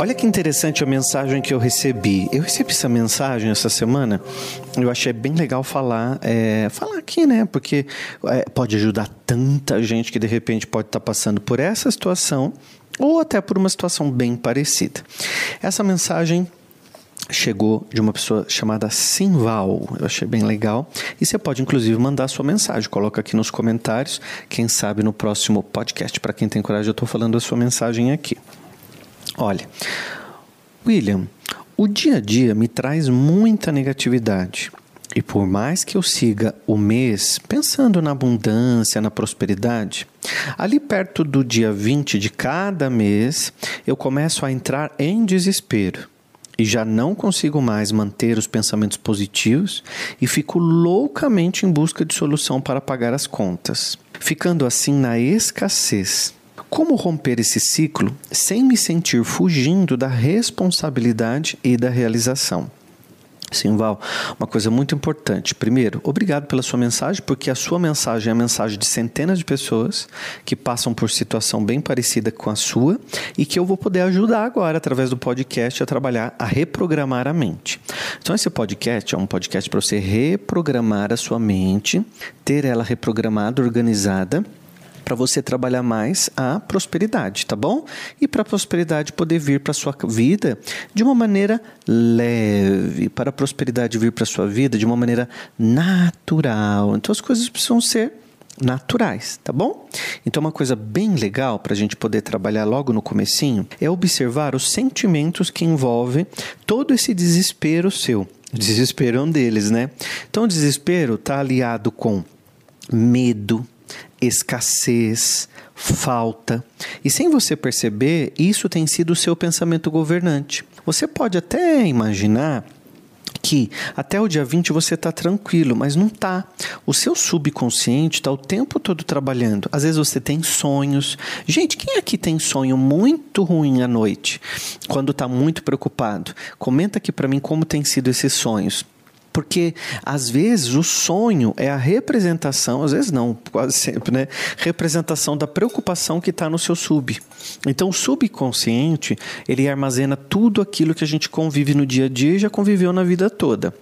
Olha que interessante a mensagem que eu recebi. Eu recebi essa mensagem essa semana. Eu achei bem legal falar, é, falar aqui, né? Porque é, pode ajudar tanta gente que de repente pode estar passando por essa situação ou até por uma situação bem parecida. Essa mensagem chegou de uma pessoa chamada Simval. Eu achei bem legal. E você pode, inclusive, mandar sua mensagem. Coloca aqui nos comentários. Quem sabe no próximo podcast, para quem tem coragem, eu estou falando a sua mensagem aqui. Olha, William, o dia a dia me traz muita negatividade. E por mais que eu siga o mês pensando na abundância, na prosperidade, ali perto do dia 20 de cada mês, eu começo a entrar em desespero e já não consigo mais manter os pensamentos positivos e fico loucamente em busca de solução para pagar as contas, ficando assim na escassez. Como romper esse ciclo sem me sentir fugindo da responsabilidade e da realização? Simval, uma coisa muito importante. Primeiro, obrigado pela sua mensagem, porque a sua mensagem é a mensagem de centenas de pessoas que passam por situação bem parecida com a sua e que eu vou poder ajudar agora, através do podcast, a trabalhar, a reprogramar a mente. Então, esse podcast é um podcast para você reprogramar a sua mente, ter ela reprogramada, organizada para você trabalhar mais a prosperidade, tá bom? E para a prosperidade poder vir para sua vida de uma maneira leve, para a prosperidade vir para sua vida de uma maneira natural. Então as coisas precisam ser naturais, tá bom? Então uma coisa bem legal para a gente poder trabalhar logo no comecinho é observar os sentimentos que envolvem todo esse desespero seu. Desespero é um deles, né? Então o desespero está aliado com medo, escassez, falta. E sem você perceber, isso tem sido o seu pensamento governante. Você pode até imaginar que até o dia 20 você está tranquilo, mas não está. O seu subconsciente está o tempo todo trabalhando. Às vezes você tem sonhos. Gente, quem aqui tem sonho muito ruim à noite? Quando está muito preocupado? Comenta aqui para mim como tem sido esses sonhos. Porque às vezes o sonho é a representação, às vezes não, quase sempre, né? Representação da preocupação que está no seu sub. Então o subconsciente, ele armazena tudo aquilo que a gente convive no dia a dia e já conviveu na vida toda.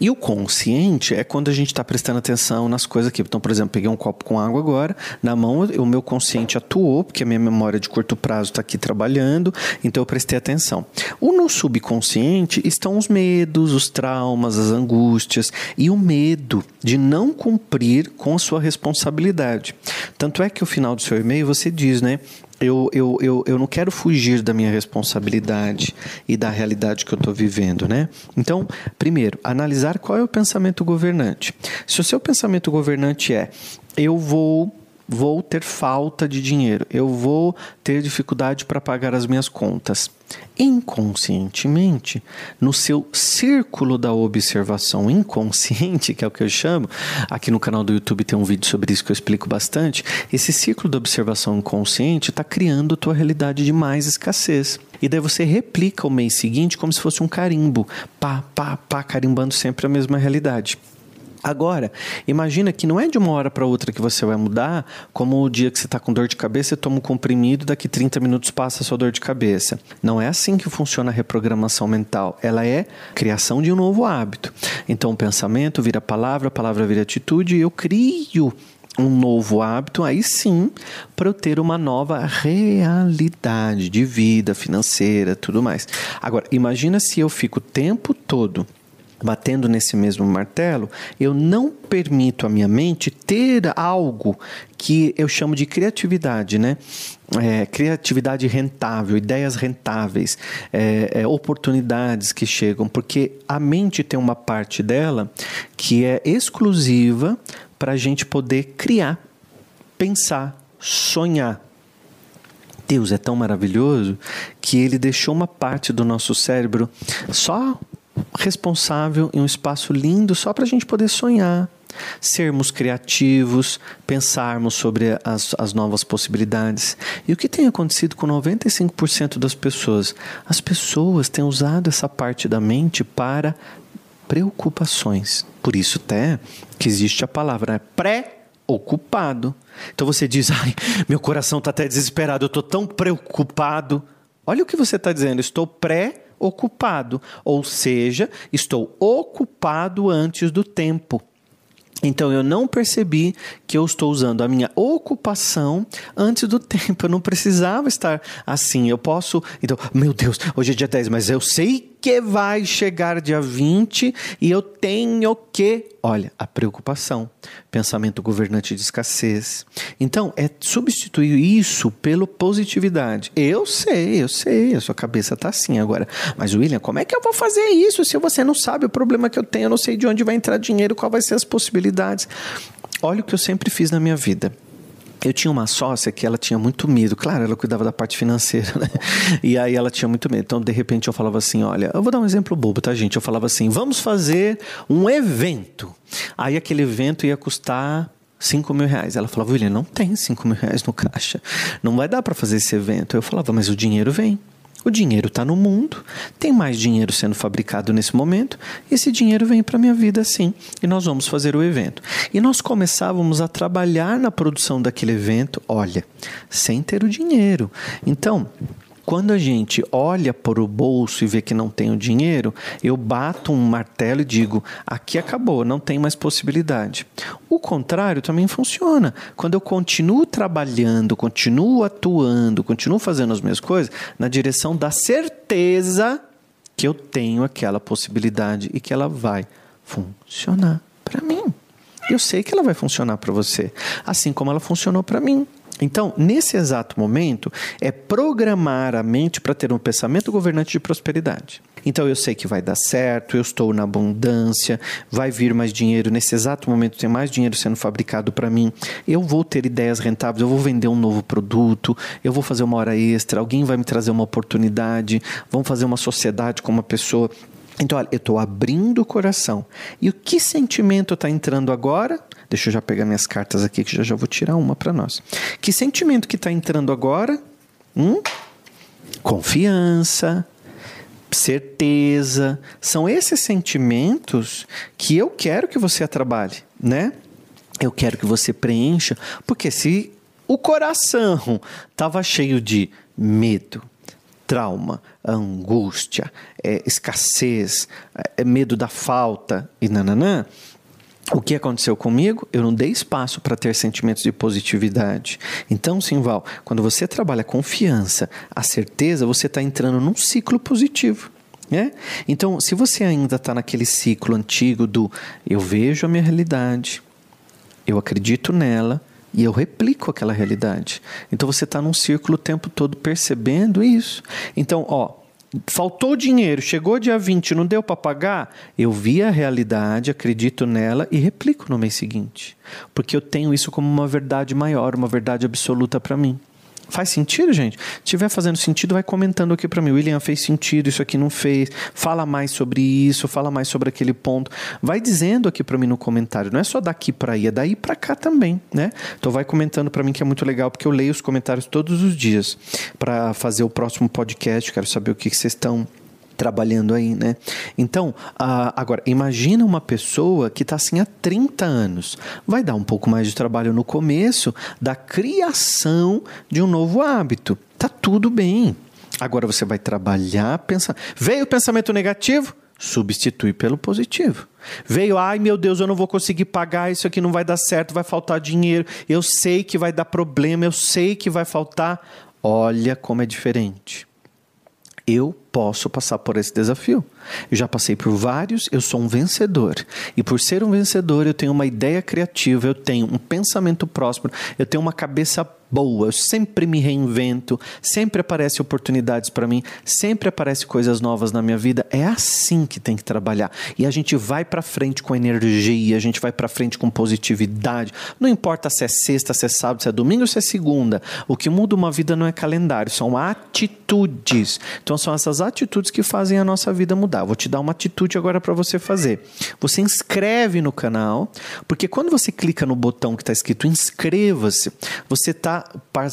E o consciente é quando a gente está prestando atenção nas coisas aqui. Então, por exemplo, peguei um copo com água agora, na mão, o meu consciente atuou, porque a minha memória de curto prazo está aqui trabalhando, então eu prestei atenção. O no subconsciente estão os medos, os traumas, as angústias e o medo de não cumprir com a sua responsabilidade. Tanto é que o final do seu e-mail você diz, né? Eu, eu, eu, eu não quero fugir da minha responsabilidade e da realidade que eu estou vivendo, né? Então, primeiro, analisar qual é o pensamento governante. Se o seu pensamento governante é eu vou vou ter falta de dinheiro, eu vou ter dificuldade para pagar as minhas contas. Inconscientemente, no seu círculo da observação inconsciente, que é o que eu chamo, aqui no canal do YouTube tem um vídeo sobre isso que eu explico bastante. Esse círculo da observação inconsciente está criando a tua realidade de mais escassez. E daí você replica o mês seguinte como se fosse um carimbo, pá, pá, pá, carimbando sempre a mesma realidade. Agora, imagina que não é de uma hora para outra que você vai mudar, como o dia que você está com dor de cabeça, você toma um comprimido, daqui 30 minutos passa a sua dor de cabeça. Não é assim que funciona a reprogramação mental. Ela é criação de um novo hábito. Então, o pensamento vira palavra, a palavra vira atitude, e eu crio um novo hábito, aí sim, para eu ter uma nova realidade de vida financeira, tudo mais. Agora, imagina se eu fico o tempo todo batendo nesse mesmo martelo, eu não permito à minha mente ter algo que eu chamo de criatividade, né? É, criatividade rentável, ideias rentáveis, é, é, oportunidades que chegam, porque a mente tem uma parte dela que é exclusiva para a gente poder criar, pensar, sonhar. Deus é tão maravilhoso que ele deixou uma parte do nosso cérebro só responsável em um espaço lindo só para a gente poder sonhar, sermos criativos, pensarmos sobre as, as novas possibilidades. E o que tem acontecido com 95% das pessoas? As pessoas têm usado essa parte da mente para preocupações. Por isso até que existe a palavra né? pré-ocupado. Então você diz, ai, meu coração está até desesperado, eu estou tão preocupado Olha o que você está dizendo. Estou pré-ocupado. Ou seja, estou ocupado antes do tempo. Então eu não percebi que eu estou usando a minha ocupação antes do tempo. Eu não precisava estar assim. Eu posso. Então, meu Deus, hoje é dia 10, mas eu sei que vai chegar dia 20 e eu tenho que. Olha, a preocupação, pensamento governante de escassez. Então, é substituir isso pelo positividade. Eu sei, eu sei, a sua cabeça está assim agora. Mas, William, como é que eu vou fazer isso se você não sabe o problema que eu tenho? Eu não sei de onde vai entrar dinheiro, qual vai ser as possibilidades. Olha o que eu sempre fiz na minha vida eu tinha uma sócia que ela tinha muito medo. Claro, ela cuidava da parte financeira, né? E aí ela tinha muito medo. Então, de repente, eu falava assim: olha, eu vou dar um exemplo bobo, tá, gente? Eu falava assim: vamos fazer um evento. Aí aquele evento ia custar 5 mil reais. Ela falava, William, não tem 5 mil reais no caixa. Não vai dar para fazer esse evento. Eu falava, mas o dinheiro vem. O dinheiro está no mundo, tem mais dinheiro sendo fabricado nesse momento, esse dinheiro vem para a minha vida sim, e nós vamos fazer o evento. E nós começávamos a trabalhar na produção daquele evento, olha, sem ter o dinheiro. Então, quando a gente olha para o bolso e vê que não tem o dinheiro, eu bato um martelo e digo: aqui acabou, não tem mais possibilidade. O contrário também funciona. Quando eu continuo trabalhando, continuo atuando, continuo fazendo as mesmas coisas, na direção da certeza que eu tenho aquela possibilidade e que ela vai funcionar para mim. Eu sei que ela vai funcionar para você, assim como ela funcionou para mim. Então, nesse exato momento, é programar a mente para ter um pensamento governante de prosperidade. Então, eu sei que vai dar certo, eu estou na abundância, vai vir mais dinheiro. Nesse exato momento, tem mais dinheiro sendo fabricado para mim. Eu vou ter ideias rentáveis, eu vou vender um novo produto, eu vou fazer uma hora extra, alguém vai me trazer uma oportunidade, vamos fazer uma sociedade com uma pessoa. Então, olha, eu estou abrindo o coração. E o que sentimento está entrando agora? Deixa eu já pegar minhas cartas aqui, que já, já vou tirar uma para nós. Que sentimento que está entrando agora? Hum? Confiança, certeza. São esses sentimentos que eu quero que você trabalhe, né? Eu quero que você preencha, porque se o coração estava cheio de medo, trauma, angústia, é, escassez, é, medo da falta e nananã, o que aconteceu comigo? Eu não dei espaço para ter sentimentos de positividade. Então, Simval, quando você trabalha confiança, a certeza, você está entrando num ciclo positivo. Né? Então, se você ainda está naquele ciclo antigo do eu vejo a minha realidade, eu acredito nela e eu replico aquela realidade. Então, você está num círculo o tempo todo percebendo isso. Então, ó, faltou dinheiro, chegou dia 20, não deu para pagar, eu vi a realidade, acredito nela e replico no mês seguinte. Porque eu tenho isso como uma verdade maior, uma verdade absoluta para mim. Faz sentido, gente? Se tiver fazendo sentido, vai comentando aqui para mim. William, fez sentido, isso aqui não fez. Fala mais sobre isso, fala mais sobre aquele ponto. Vai dizendo aqui para mim no comentário. Não é só daqui para aí, é daí para cá também, né? Então vai comentando para mim que é muito legal, porque eu leio os comentários todos os dias para fazer o próximo podcast. Quero saber o que, que vocês estão trabalhando aí, né? Então, agora, imagina uma pessoa que está assim há 30 anos. Vai dar um pouco mais de trabalho no começo da criação de um novo hábito. Tá tudo bem. Agora você vai trabalhar, pensar. Veio o pensamento negativo? Substitui pelo positivo. Veio, ai meu Deus, eu não vou conseguir pagar, isso aqui não vai dar certo, vai faltar dinheiro, eu sei que vai dar problema, eu sei que vai faltar. Olha como é diferente. Eu posso passar por esse desafio. Eu já passei por vários, eu sou um vencedor. E por ser um vencedor, eu tenho uma ideia criativa, eu tenho um pensamento próspero, eu tenho uma cabeça boa, eu sempre me reinvento, sempre aparecem oportunidades para mim, sempre aparecem coisas novas na minha vida. É assim que tem que trabalhar. E a gente vai para frente com energia, a gente vai para frente com positividade. Não importa se é sexta, se é sábado, se é domingo ou se é segunda. O que muda uma vida não é calendário, são atitudes. Então são essas atitudes que fazem a nossa vida mudar. Vou te dar uma atitude agora para você fazer. Você inscreve no canal, porque quando você clica no botão que está escrito inscreva-se, você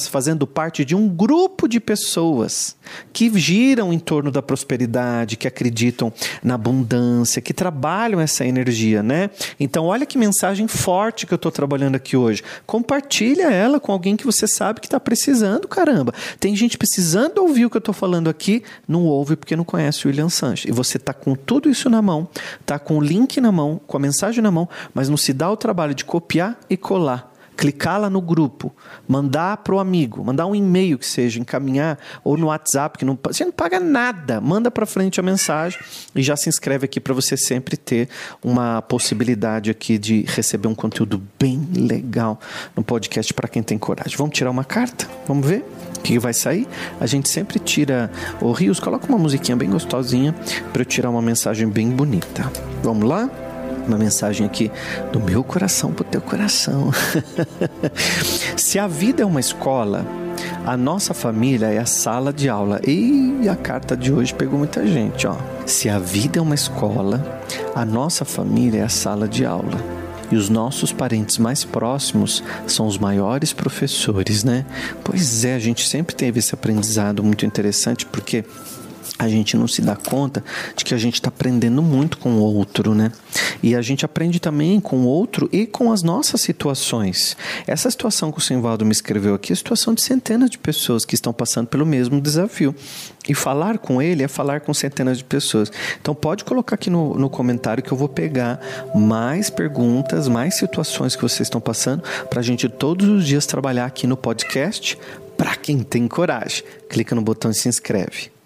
fazendo parte de um grupo de pessoas que giram em torno da prosperidade, que acreditam na abundância, que trabalham essa energia, né? Então, olha que mensagem forte que eu estou trabalhando aqui hoje. Compartilha ela com alguém que você sabe que está precisando, caramba. Tem gente precisando ouvir o que eu estou falando aqui, não ouve porque não conhece o William Sanches. E você está com tudo isso na mão, está com o link na mão, com a mensagem na mão, mas não se dá o trabalho de copiar e colar clicar lá no grupo, mandar para o amigo, mandar um e-mail que seja, encaminhar, ou no WhatsApp, que não, você não paga nada, manda para frente a mensagem e já se inscreve aqui para você sempre ter uma possibilidade aqui de receber um conteúdo bem legal no podcast para quem tem coragem. Vamos tirar uma carta? Vamos ver o que vai sair? A gente sempre tira. O Rios, coloca uma musiquinha bem gostosinha para eu tirar uma mensagem bem bonita. Vamos lá? Uma mensagem aqui do meu coração para o teu coração. Se a vida é uma escola, a nossa família é a sala de aula. E a carta de hoje pegou muita gente, ó. Se a vida é uma escola, a nossa família é a sala de aula. E os nossos parentes mais próximos são os maiores professores, né? Pois é, a gente sempre teve esse aprendizado muito interessante, porque a gente não se dá conta de que a gente está aprendendo muito com o outro, né? E a gente aprende também com o outro e com as nossas situações. Essa situação que o Simvaldo me escreveu aqui é a situação de centenas de pessoas que estão passando pelo mesmo desafio. E falar com ele é falar com centenas de pessoas. Então pode colocar aqui no, no comentário que eu vou pegar mais perguntas, mais situações que vocês estão passando, para a gente todos os dias trabalhar aqui no podcast para quem tem coragem. Clica no botão e se inscreve.